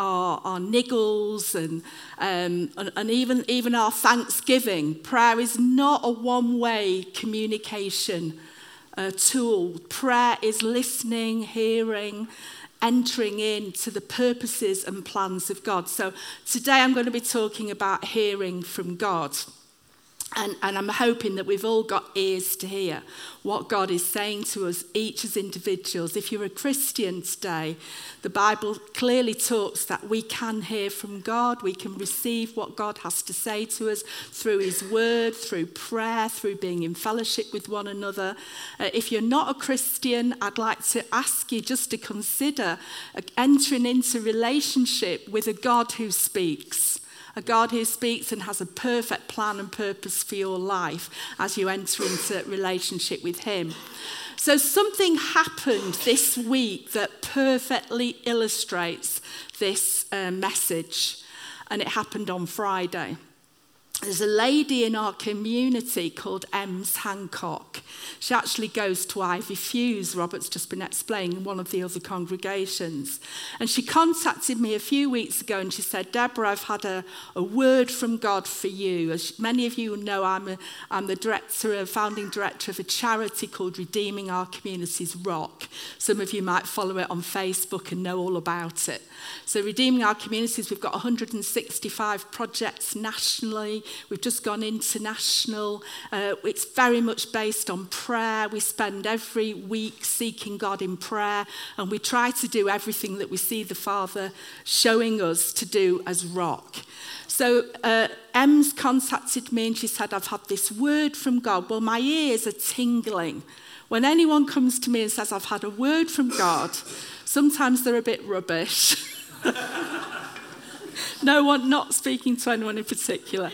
our, our niggles, and, um, and, and even, even our thanksgiving. Prayer is not a one way communication uh, tool. Prayer is listening, hearing, entering into the purposes and plans of God. So today I'm going to be talking about hearing from God. And, and, I'm hoping that we've all got ears to hear what God is saying to us, each as individuals. If you're a Christian today, the Bible clearly talks that we can hear from God. We can receive what God has to say to us through His Word, through prayer, through being in fellowship with one another. Uh, if you're not a Christian, I'd like to ask you just to consider entering into relationship with a God who speaks a God who speaks and has a perfect plan and purpose for your life as you enter into relationship with Him. So, something happened this week that perfectly illustrates this uh, message, and it happened on Friday. There's a lady in our community called Ems Hancock. She actually goes to Ivy Fuse, Robert's just been explaining, one of the other congregations. And she contacted me a few weeks ago and she said, Deborah, I've had a, a word from God for you. As many of you know, I'm, a, I'm the director, a founding director of a charity called Redeeming Our Communities ROC. Some of you might follow it on Facebook and know all about it. So, Redeeming Our Communities, we've got 165 projects nationally. We've just gone international. Uh, it's very much based on prayer. We spend every week seeking God in prayer, and we try to do everything that we see the Father showing us to do as ROC. So uh, Ems contacted me and she said, I've had this word from God. Well, my ears are tingling. When anyone comes to me and says, I've had a word from God, sometimes they're a bit rubbish. no one, not speaking to anyone in particular.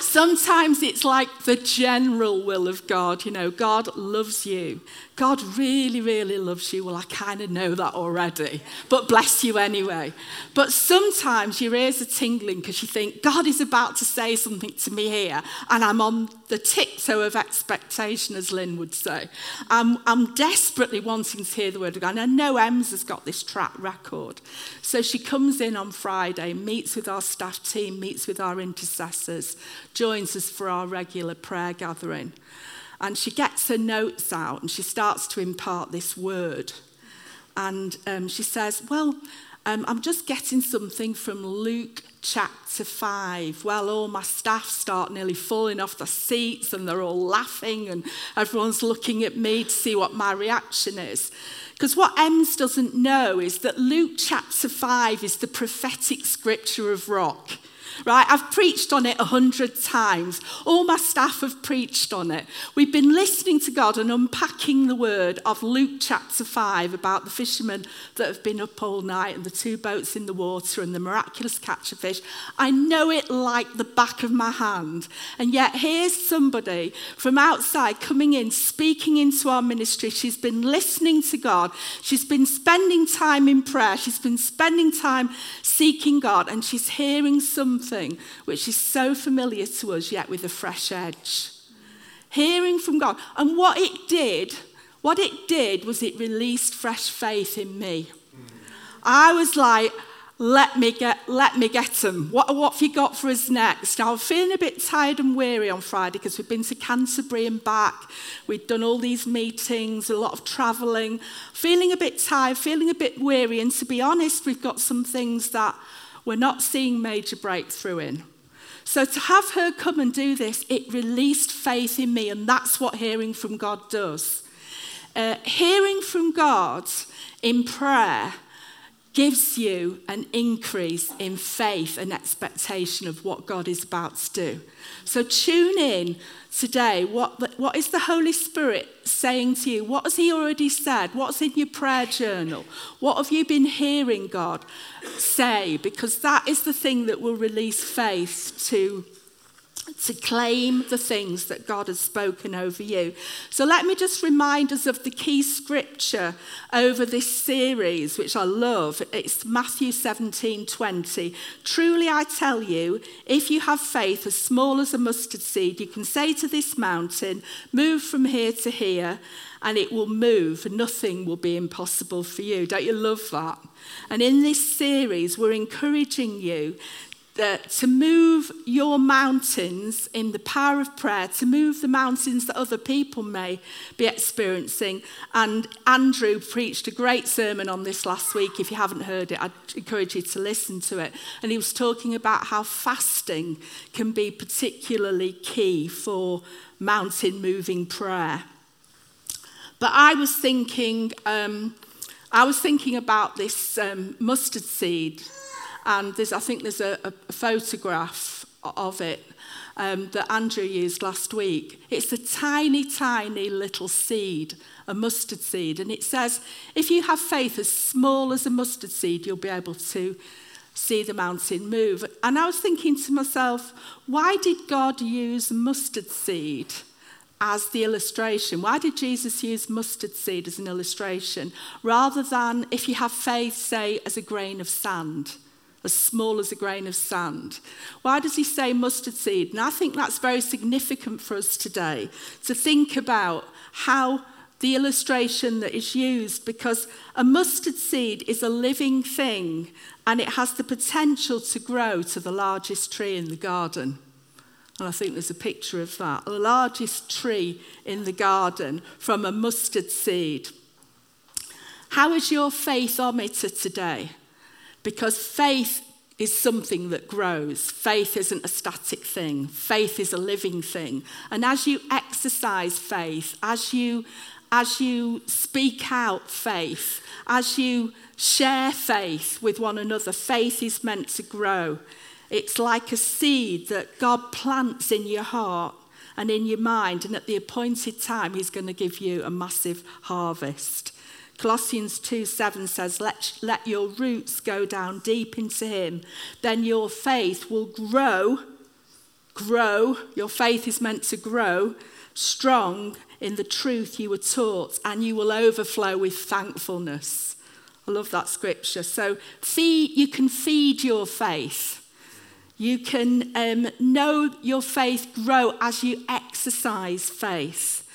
Sometimes it's like the general will of God. You know, God loves you. God really, really loves you. Well, I kind of know that already, but bless you anyway. But sometimes your ears are tingling because you think, God is about to say something to me here, and I'm on the tiptoe of expectation, as Lynn would say. I'm, I'm desperately wanting to hear the word of God. And I know Ems has got this track record. So she comes in on Friday, meets with our staff team, meets with our intercessors, joins us for our regular prayer gathering. And she gets her notes out and she starts to impart this word. And um, she says, Well, um, I'm just getting something from Luke chapter 5. Well, all my staff start nearly falling off their seats and they're all laughing and everyone's looking at me to see what my reaction is. Because what Ems doesn't know is that Luke chapter 5 is the prophetic scripture of rock. Right? I've preached on it a hundred times. All my staff have preached on it. We've been listening to God and unpacking the word of Luke chapter 5 about the fishermen that have been up all night and the two boats in the water and the miraculous catch of fish. I know it like the back of my hand. And yet, here's somebody from outside coming in, speaking into our ministry. She's been listening to God, she's been spending time in prayer, she's been spending time seeking God, and she's hearing something something which is so familiar to us, yet with a fresh edge. Hearing from God. And what it did, what it did was it released fresh faith in me. I was like, let me get let me get them. What, what have you got for us next? Now I'm feeling a bit tired and weary on Friday because we've been to Canterbury and back. We've done all these meetings, a lot of travelling. Feeling a bit tired, feeling a bit weary, and to be honest, we've got some things that we're not seeing major breakthrough in. So to have her come and do this, it released faith in me, and that's what hearing from God does. Uh, hearing from God in prayer gives you an increase in faith and expectation of what God is about to do. So tune in today. What, the, what is the Holy Spirit saying to you? What has He already said? What's in your prayer journal? What have you been hearing God say? Because that is the thing that will release faith to to claim the things that God has spoken over you. So let me just remind us of the key scripture over this series, which I love. It's Matthew 17 20. Truly I tell you, if you have faith as small as a mustard seed, you can say to this mountain, Move from here to here, and it will move. Nothing will be impossible for you. Don't you love that? And in this series, we're encouraging you that to move your mountains in the power of prayer, to move the mountains that other people may be experiencing. And Andrew preached a great sermon on this last week. If you haven't heard it, I'd encourage you to listen to it. And he was talking about how fasting can be particularly key for mountain moving prayer. But I was thinking, um, I was thinking about this um, mustard seed and there's, I think there's a, a photograph of it um, that Andrew used last week. It's a tiny, tiny little seed, a mustard seed. And it says, if you have faith as small as a mustard seed, you'll be able to see the mountain move. And I was thinking to myself, why did God use mustard seed? as the illustration. Why did Jesus use mustard seed as an illustration rather than, if you have faith, say, as a grain of sand? As small as a grain of sand. Why does he say mustard seed? And I think that's very significant for us today to think about how the illustration that is used because a mustard seed is a living thing and it has the potential to grow to the largest tree in the garden. And I think there's a picture of that. The largest tree in the garden from a mustard seed. How is your faith faithometer today? Because faith is something that grows. Faith isn't a static thing, faith is a living thing. And as you exercise faith, as you as you speak out faith, as you share faith with one another, faith is meant to grow. It's like a seed that God plants in your heart and in your mind, and at the appointed time, He's going to give you a massive harvest. Colossians 2 7 says, let, let your roots go down deep into Him. Then your faith will grow, grow. Your faith is meant to grow strong in the truth you were taught, and you will overflow with thankfulness. I love that scripture. So, feed, you can feed your faith. You can um, know your faith grow as you exercise faith.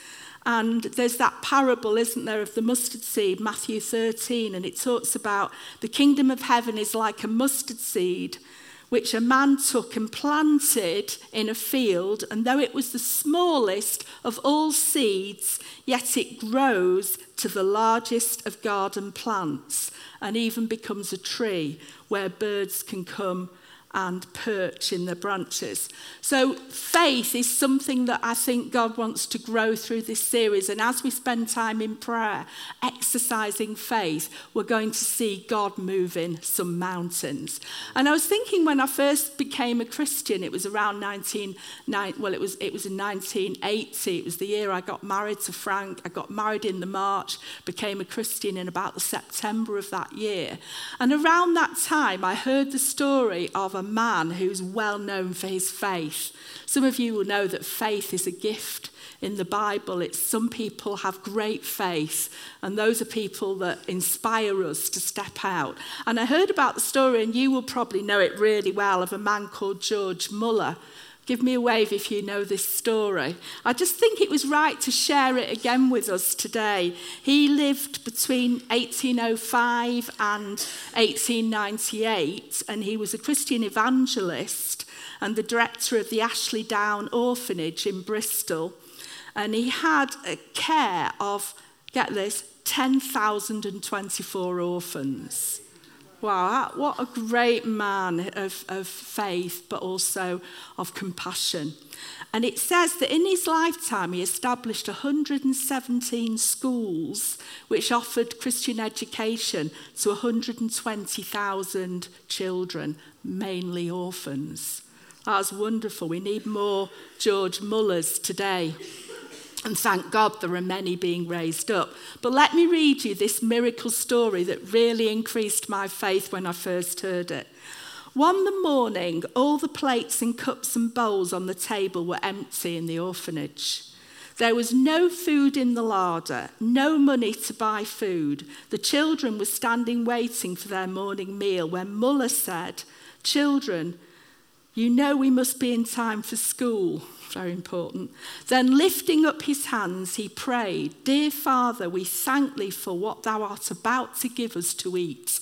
And there's that parable, isn't there, of the mustard seed, Matthew 13, and it talks about the kingdom of heaven is like a mustard seed which a man took and planted in a field, and though it was the smallest of all seeds, yet it grows to the largest of garden plants and even becomes a tree where birds can come and perch in the branches. So, faith is something that I think God wants to grow through this series. And as we spend time in prayer, exercising faith, we're going to see God moving some mountains. And I was thinking when I first became a Christian, it was around 19, well, it was, it was in 1980. It was the year I got married to Frank. I got married in the March, became a Christian in about the September of that year. And around that time, I heard the story of a a man who's well known for his faith. Some of you will know that faith is a gift in the Bible. It's some people have great faith, and those are people that inspire us to step out. And I heard about the story, and you will probably know it really well, of a man called George Muller. Give me a wave if you know this story. I just think it was right to share it again with us today. He lived between 1805 and 1898, and he was a Christian evangelist and the director of the Ashley Down Orphanage in Bristol. And he had a care of, get this, 10,024 orphans. wow, what a great man of, of faith, but also of compassion. And it says that in his lifetime, he established 117 schools which offered Christian education to 120,000 children, mainly orphans. That's wonderful. We need more George Mullers today. And thank God there are many being raised up. But let me read you this miracle story that really increased my faith when I first heard it. One morning, all the plates and cups and bowls on the table were empty in the orphanage. There was no food in the larder, no money to buy food. The children were standing waiting for their morning meal when Muller said, Children, you know we must be in time for school. Very important. Then, lifting up his hands, he prayed, Dear Father, we thank thee for what thou art about to give us to eat.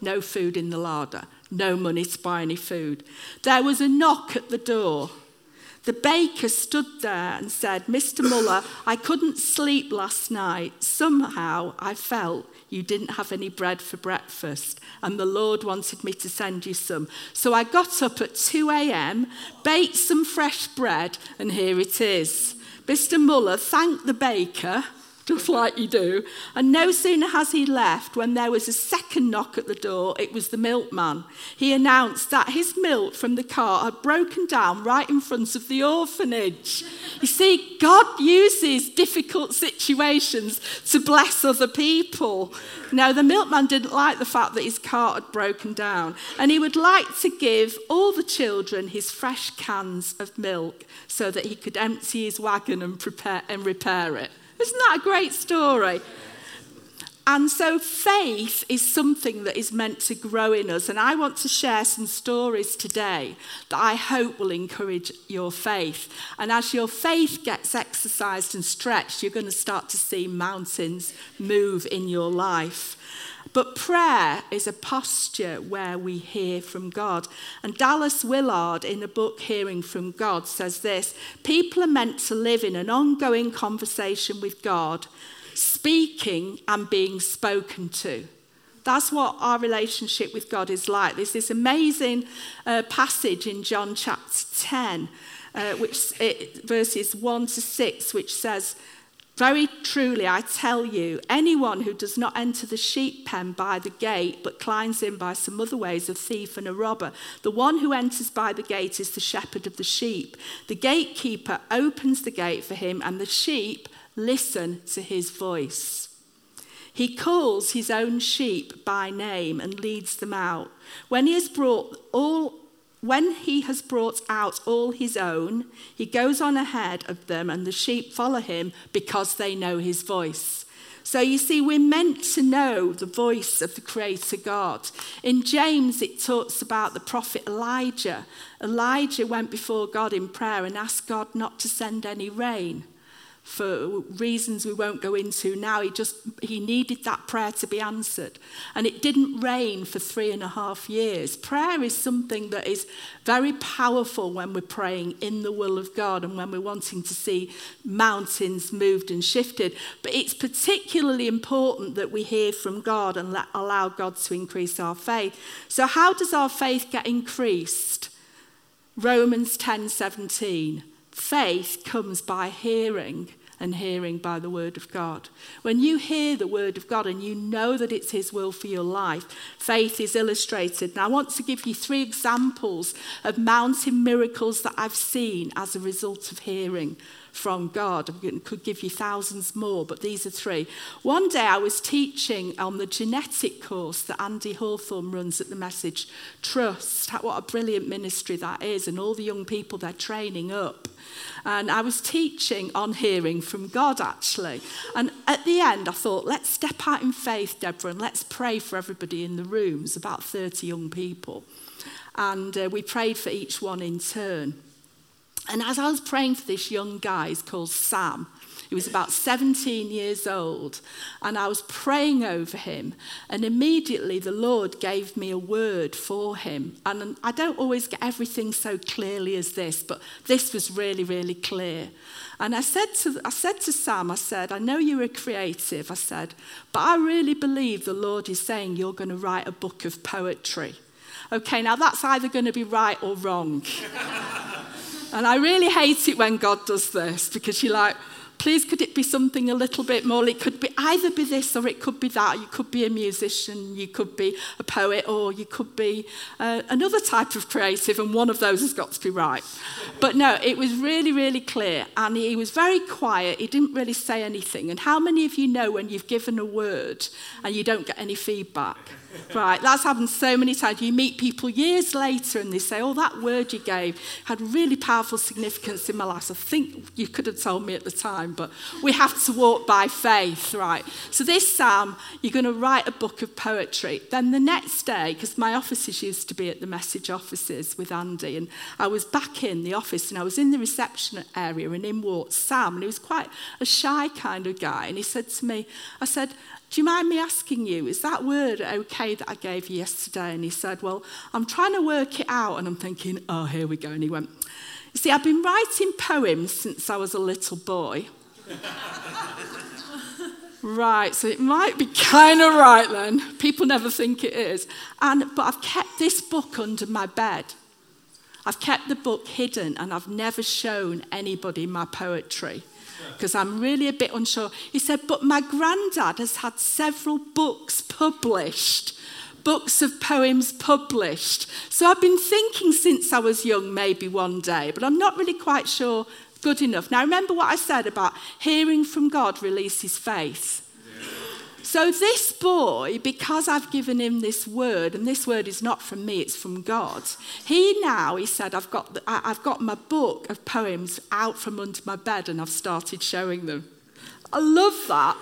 No food in the larder, no money to buy any food. There was a knock at the door. The baker stood there and said, Mr. Muller, I couldn't sleep last night. Somehow I felt you didn't have any bread for breakfast, and the Lord wanted me to send you some. So I got up at 2 a.m., baked some fresh bread, and here it is. Mr. Muller thanked the baker just like you do. And no sooner has he left when there was a second knock at the door, it was the milkman. He announced that his milk from the car had broken down right in front of the orphanage. You see, God uses difficult situations to bless other people. Now, the milkman didn't like the fact that his car had broken down, and he would like to give all the children his fresh cans of milk so that he could empty his wagon and prepare and repair it. Isn't that a great story? And so faith is something that is meant to grow in us. And I want to share some stories today that I hope will encourage your faith. And as your faith gets exercised and stretched, you're going to start to see mountains move in your life. But prayer is a posture where we hear from God. And Dallas Willard, in a book, Hearing from God, says this People are meant to live in an ongoing conversation with God, speaking and being spoken to. That's what our relationship with God is like. There's this amazing uh, passage in John chapter 10, uh, which it, verses 1 to 6, which says, very truly, I tell you, anyone who does not enter the sheep pen by the gate, but climbs in by some other ways, a thief and a robber. The one who enters by the gate is the shepherd of the sheep. The gatekeeper opens the gate for him, and the sheep listen to his voice. He calls his own sheep by name and leads them out. When he has brought all when he has brought out all his own, he goes on ahead of them, and the sheep follow him because they know his voice. So you see, we're meant to know the voice of the Creator God. In James, it talks about the prophet Elijah. Elijah went before God in prayer and asked God not to send any rain for reasons we won't go into now. He just he needed that prayer to be answered. And it didn't rain for three and a half years. Prayer is something that is very powerful when we're praying in the will of God and when we're wanting to see mountains moved and shifted. But it's particularly important that we hear from God and let, allow God to increase our faith. So how does our faith get increased? Romans 10 17. Faith comes by hearing and hearing by the word of God. When you hear the word of God and you know that it's his will for your life, faith is illustrated. And I want to give you three examples of mountain miracles that I've seen as a result of hearing from God. I could give you thousands more, but these are three. One day I was teaching on the Genetik course that Andy Hawthorne runs at the Message Trust. What a brilliant ministry that is, and all the young people they're training up. And I was teaching on hearing from God, actually. And at the end, I thought, let's step out in faith, Deborah, and let's pray for everybody in the rooms, about 30 young people. And uh, we prayed for each one in turn. And as I was praying for this young guy, he's called Sam, He was about 17 years old. And I was praying over him. And immediately the Lord gave me a word for him. And I don't always get everything so clearly as this, but this was really, really clear. And I said to, I said to Sam, I said, I know you're a creative, I said, but I really believe the Lord is saying you're going to write a book of poetry. Okay, now that's either going to be right or wrong. and I really hate it when God does this because you're like, please could it be something a little bit more? It could be either be this or it could be that. You could be a musician you could be a poet or you could be uh, another type of creative and one of those has got to be right. But no it was really really clear and he was very quiet. He didn't really say anything. And how many of you know when you've given a word and you don't get any feedback Right, that's happened so many times. You meet people years later and they say, Oh, that word you gave had really powerful significance in my life. I think you could have told me at the time, but we have to walk by faith, right? So, this Sam, you're going to write a book of poetry. Then the next day, because my offices used to be at the message offices with Andy, and I was back in the office and I was in the reception area, and in walked Sam, and he was quite a shy kind of guy. And he said to me, I said, do you mind me asking you, is that word okay that I gave you yesterday? And he said, Well, I'm trying to work it out. And I'm thinking, Oh, here we go. And he went, You see, I've been writing poems since I was a little boy. right, so it might be kind of right then. People never think it is. And, but I've kept this book under my bed. I've kept the book hidden and I've never shown anybody my poetry because I'm really a bit unsure. He said, But my granddad has had several books published, books of poems published. So I've been thinking since I was young, maybe one day, but I'm not really quite sure good enough. Now, remember what I said about hearing from God releases faith. So, this boy, because I've given him this word, and this word is not from me, it's from God, he now, he said, I've got, the, I've got my book of poems out from under my bed and I've started showing them. I love that.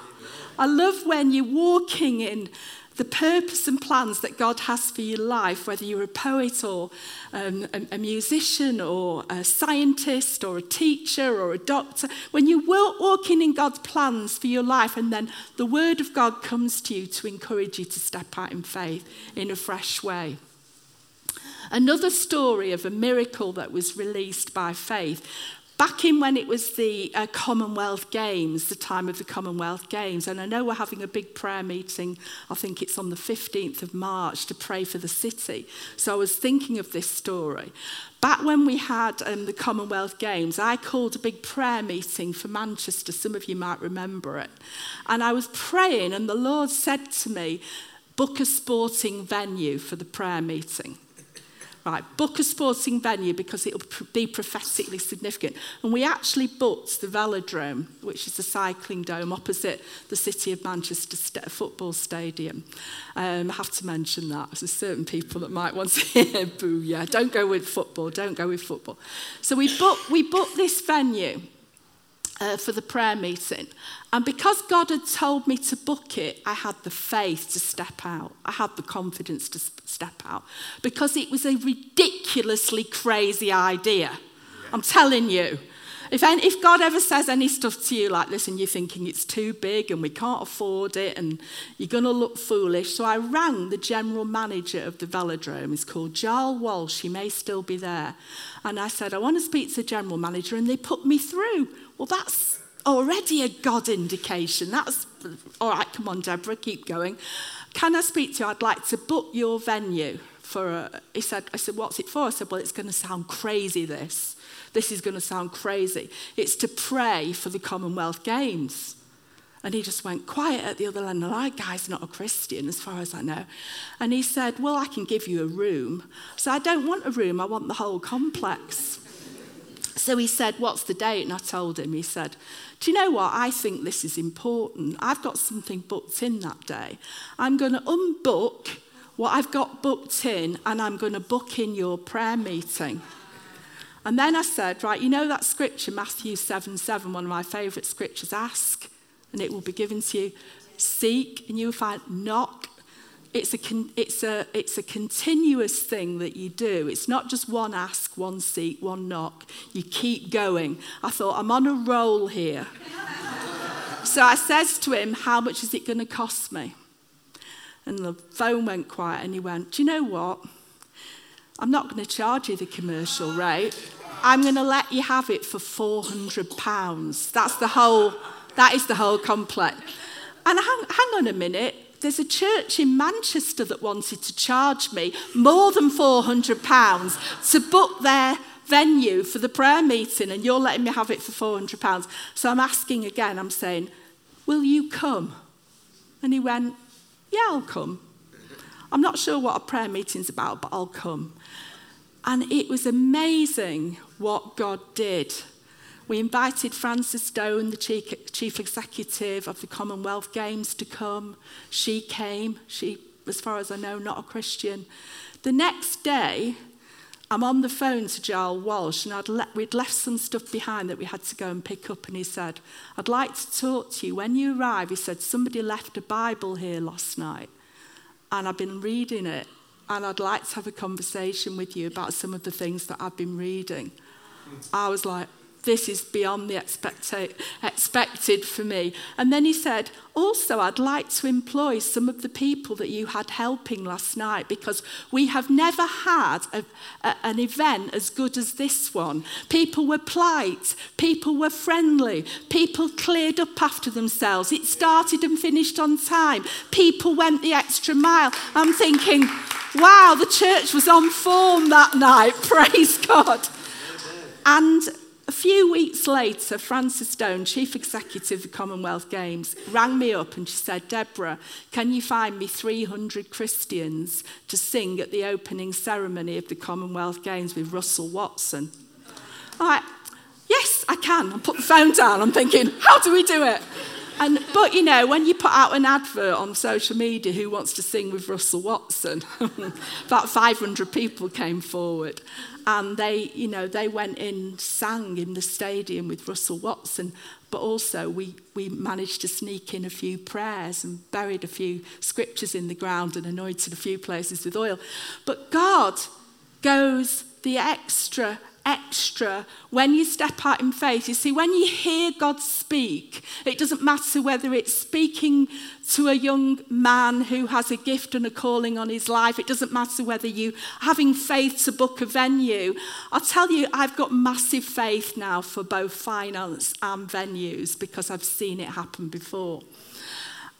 I love when you're walking in the purpose and plans that God has for your life, whether you're a poet or um, a, a, musician or a scientist or a teacher or a doctor, when you're walking in God's plans for your life and then the word of God comes to you to encourage you to step out in faith in a fresh way. Another story of a miracle that was released by faith back in when it was the uh, Commonwealth Games, the time of the Commonwealth Games, and I know we're having a big prayer meeting, I think it's on the 15th of March, to pray for the city. So I was thinking of this story. Back when we had um, the Commonwealth Games, I called a big prayer meeting for Manchester. Some of you might remember it. And I was praying, and the Lord said to me, book a sporting venue for the prayer meeting. right, book a sporting venue because it'll be prophetically significant. And we actually booked the Velodrome, which is the cycling dome opposite the City of Manchester st football stadium. Um, I have to mention that. There's certain people that might want to hear boo, yeah. Don't go with football, don't go with football. So we booked, we booked this venue uh, for the prayer meeting. And because God had told me to book it, I had the faith to step out. I had the confidence to step out because it was a ridiculously crazy idea. I'm telling you. If, any, if God ever says any stuff to you like this and you're thinking it's too big and we can't afford it and you're going to look foolish. So I rang the general manager of the velodrome. He's called Jarl Walsh. He may still be there. And I said, I want to speak to the general manager. And they put me through well, that's already a God indication. That's all right, come on, Deborah, keep going. Can I speak to you? I'd like to book your venue for a, he said, I said, what's it for? I said, well, it's going to sound crazy, this. This is going to sound crazy. It's to pray for the Commonwealth Games. And he just went quiet at the other end. And guy's not a Christian, as far as I know. And he said, Well, I can give you a room. So I don't want a room, I want the whole complex. So he said, What's the date? And I told him, He said, Do you know what? I think this is important. I've got something booked in that day. I'm going to unbook what I've got booked in and I'm going to book in your prayer meeting. And then I said, Right, you know that scripture, Matthew 7 7, one of my favourite scriptures ask and it will be given to you. Seek and you will find, knock it's a, it's, a, it's a continuous thing that you do. It's not just one ask, one seek, one knock. You keep going. I thought, I'm on a roll here. So I says to him, How much is it going to cost me? And the phone went quiet, and he went, Do you know what? I'm not going to charge you the commercial rate. I'm going to let you have it for 400 pounds. That's the whole, that is the whole complex. And hang, hang on a minute, there's a church in Manchester that wanted to charge me more than 400 pounds to book their venue for the prayer meeting and you're letting me have it for 400 pounds. So I'm asking again, I'm saying, will you come? And he went, yeah, I'll come. I'm not sure what a prayer meeting's about, but I'll come. And it was amazing what God did. We invited Frances Done, the chief executive of the Commonwealth Games, to come. She came. She, as far as I know, not a Christian. The next day, I'm on the phone to Giles Walsh, and I'd le- we'd left some stuff behind that we had to go and pick up. And he said, I'd like to talk to you. When you arrive, he said, somebody left a Bible here last night, and I've been reading it, and I'd like to have a conversation with you about some of the things that I've been reading. I was like, this is beyond the expected for me. And then he said, Also, I'd like to employ some of the people that you had helping last night because we have never had a, a, an event as good as this one. People were polite, people were friendly, people cleared up after themselves. It started and finished on time, people went the extra mile. I'm thinking, wow, the church was on form that night. Praise God. And A few weeks later, Frances Stone, chief executive of Commonwealth Games, rang me up and she said, Deborah, can you find me 300 Christians to sing at the opening ceremony of the Commonwealth Games with Russell Watson? I, yes, I can. I put the phone down. I'm thinking, how do we do it? And, but you know, when you put out an advert on social media who wants to sing with Russell Watson, about 500 people came forward. And they, you know, they went in, sang in the stadium with Russell Watson, but also we, we managed to sneak in a few prayers and buried a few scriptures in the ground and anointed a few places with oil. But God goes the extra extra when you step out in faith. You see, when you hear God speak, it doesn't matter whether it's speaking to a young man who has a gift and a calling on his life, it doesn't matter whether you having faith to book a venue. I'll tell you, I've got massive faith now for both finance and venues because I've seen it happen before.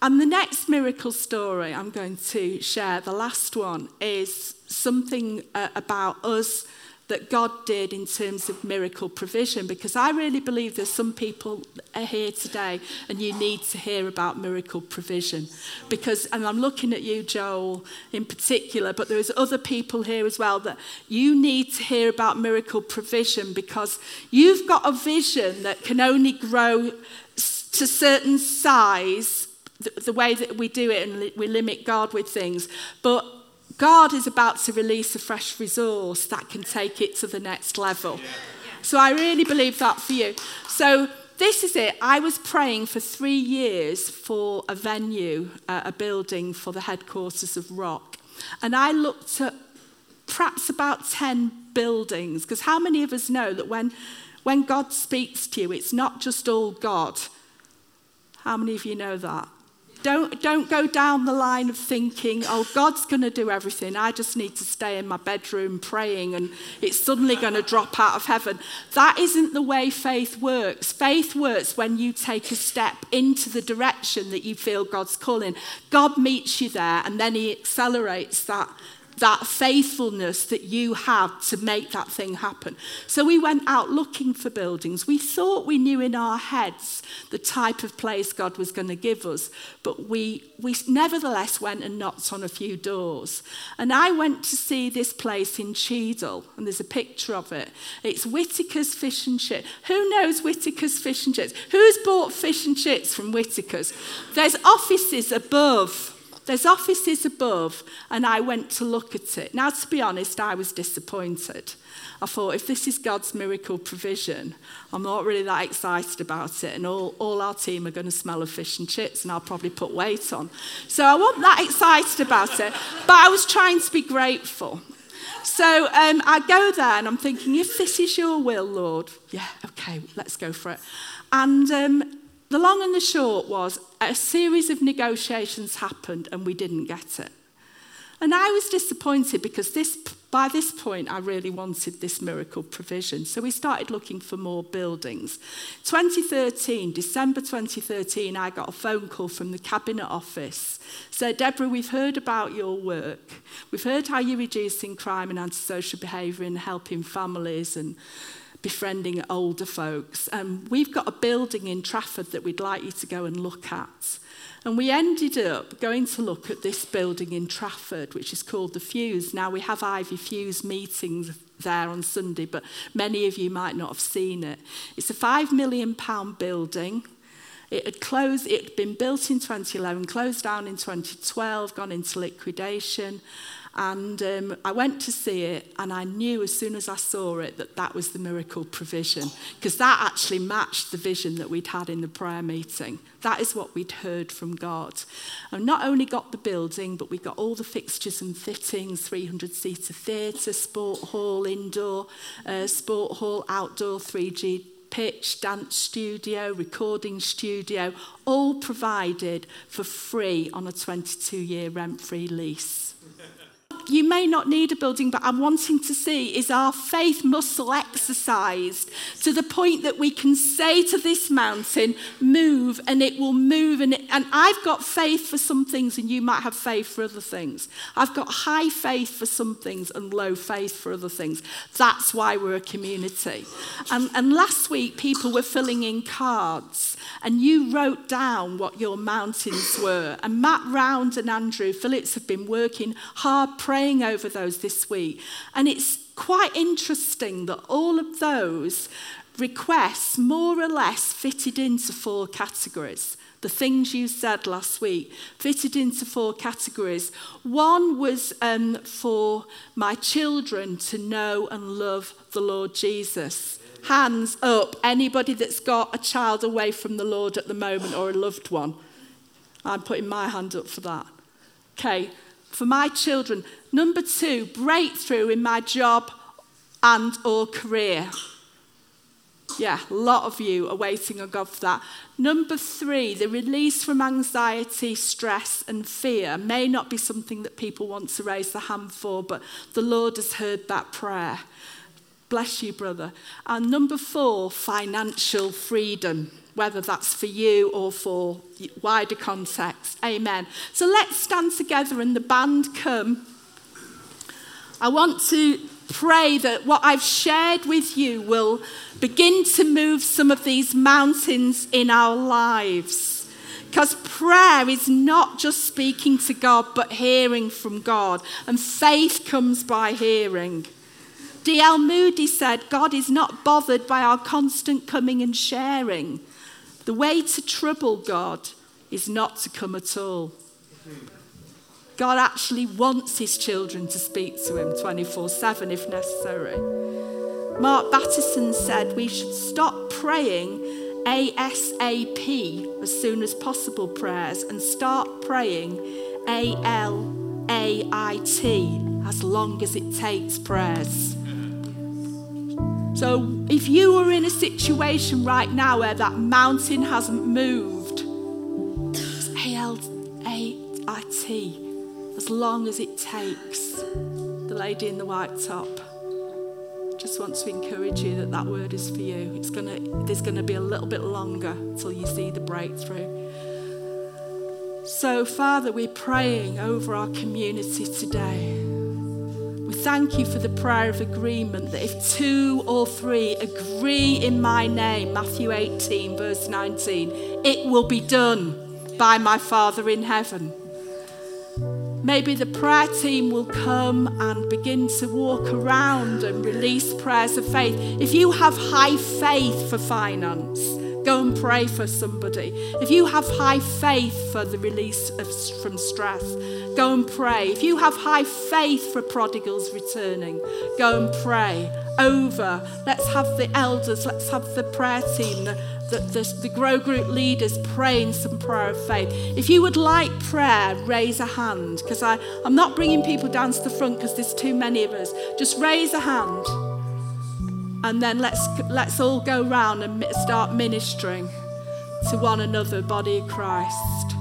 And the next miracle story I'm going to share, the last one, is something uh, about us that God did in terms of miracle provision because I really believe there's some people here today and you need to hear about miracle provision. Because and I'm looking at you Joel in particular but there's other people here as well that you need to hear about miracle provision because you've got a vision that can only grow to certain size the, the way that we do it and we limit God with things. But God is about to release a fresh resource that can take it to the next level. So I really believe that for you. So this is it. I was praying for three years for a venue, uh, a building for the headquarters of ROC. And I looked at perhaps about 10 buildings, because how many of us know that when, when God speaks to you, it's not just all God? How many of you know that? Don't, don't go down the line of thinking, oh, God's going to do everything. I just need to stay in my bedroom praying and it's suddenly going to drop out of heaven. That isn't the way faith works. Faith works when you take a step into the direction that you feel God's calling. God meets you there and then He accelerates that that faithfulness that you have to make that thing happen. So we went out looking for buildings. We thought we knew in our heads the type of place God was going to give us, but we, we nevertheless went and knocked on a few doors. And I went to see this place in Cheadle, and there's a picture of it. It's Whitaker's Fish and Chips. Who knows Whitaker's Fish and Chips? Who's bought fish and chips from Whitaker's? There's offices above there's offices above, and I went to look at it. Now, to be honest, I was disappointed. I thought, if this is God's miracle provision, I'm not really that excited about it. And all, all our team are going to smell of fish and chips, and I'll probably put weight on. So I wasn't that excited about it, but I was trying to be grateful. So um, I go there, and I'm thinking, if this is your will, Lord, yeah, okay, let's go for it. And um, the long and the short was a series of negotiations happened and we didn't get it. And I was disappointed because this, by this point I really wanted this miracle provision. So we started looking for more buildings. 2013, December 2013, I got a phone call from the Cabinet Office. So Deborah, we've heard about your work. We've heard how you're reducing crime and antisocial behaviour and helping families and befriending older folks. Um, we've got a building in Trafford that we'd like you to go and look at. And we ended up going to look at this building in Trafford, which is called the Fuse. Now, we have Ivy Fuse meetings there on Sunday, but many of you might not have seen it. It's a £5 million building. It had closed, it had been built in 2011, closed down in 2012, gone into liquidation. And um, I went to see it, and I knew as soon as I saw it that that was the miracle provision, because that actually matched the vision that we'd had in the prayer meeting. That is what we'd heard from God. And not only got the building, but we got all the fixtures and fittings 300 seater theatre, sport hall, indoor, uh, sport hall, outdoor, 3G pitch, dance studio, recording studio, all provided for free on a 22 year rent free lease. You may not need a building, but I'm wanting to see is our faith muscle exercised to the point that we can say to this mountain, move, and it will move. And, it, and I've got faith for some things, and you might have faith for other things. I've got high faith for some things and low faith for other things. That's why we're a community. And, and last week, people were filling in cards, and you wrote down what your mountains were. And Matt Round and Andrew Phillips have been working hard praying praying over those this week. And it's quite interesting that all of those requests more or less fitted into four categories. The things you said last week fitted into four categories. One was um, for my children to know and love the Lord Jesus. Hands up, anybody that's got a child away from the Lord at the moment or a loved one. I'm putting my hand up for that. Okay, for my children. Number two, breakthrough in my job and or career. Yeah, a lot of you are waiting on God for that. Number three, the release from anxiety, stress, and fear may not be something that people want to raise their hand for, but the Lord has heard that prayer. Bless you, brother. And number four, financial freedom whether that's for you or for wider context. Amen. So let's stand together and the band come. I want to pray that what I've shared with you will begin to move some of these mountains in our lives. Because prayer is not just speaking to God, but hearing from God. And faith comes by hearing. D.L. Moody said, God is not bothered by our constant coming and sharing. The way to trouble God is not to come at all. God actually wants his children to speak to him 24 7 if necessary. Mark Batterson said we should stop praying ASAP as soon as possible prayers and start praying ALAIT as long as it takes prayers. So if you are in a situation right now where that mountain hasn't moved, it's A-L-A-I-T, as long as it takes. The lady in the white top just wants to encourage you that that word is for you. It's gonna, there's going to be a little bit longer till you see the breakthrough. So, Father, we're praying over our community today We thank you for the prayer of agreement that if two or three agree in my name, Matthew 18, verse 19, it will be done by my Father in heaven. Maybe the prayer team will come and begin to walk around and release prayers of faith. If you have high faith for finance, go and pray for somebody. If you have high faith for the release of, from stress, Go and pray. If you have high faith for prodigals returning, go and pray over. Let's have the elders, let's have the prayer team, the, the, the, the grow group leaders praying some prayer of faith. If you would like prayer, raise a hand because I'm not bringing people down to the front because there's too many of us. Just raise a hand and then let's, let's all go round and start ministering. to one another, body of Christ.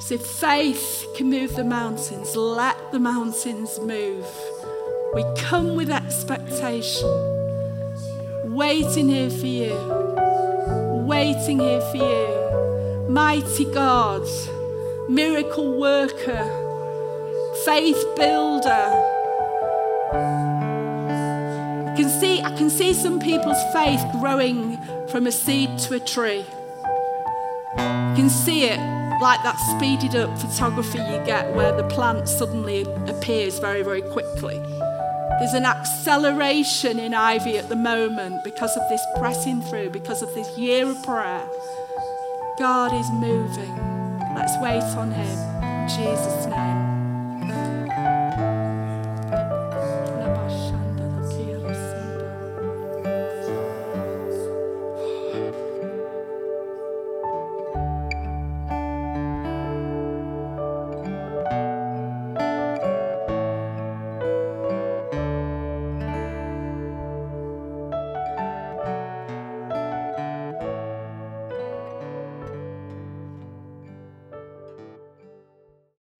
So if faith can move the mountains, let the mountains move. We come with expectation, waiting here for you, waiting here for you. Mighty God, miracle worker, faith builder. I can see, I can see some people's faith growing from a seed to a tree. You can see it like that speeded up photography you get where the plant suddenly appears very, very quickly. There's an acceleration in Ivy at the moment because of this pressing through, because of this year of prayer. God is moving. Let's wait on Him. In Jesus' name.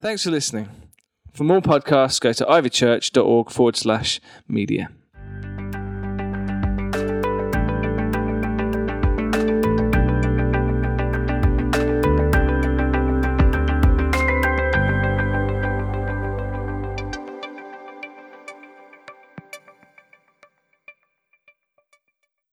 Thanks for listening. For more podcasts, go to ivychurch.org forward slash media.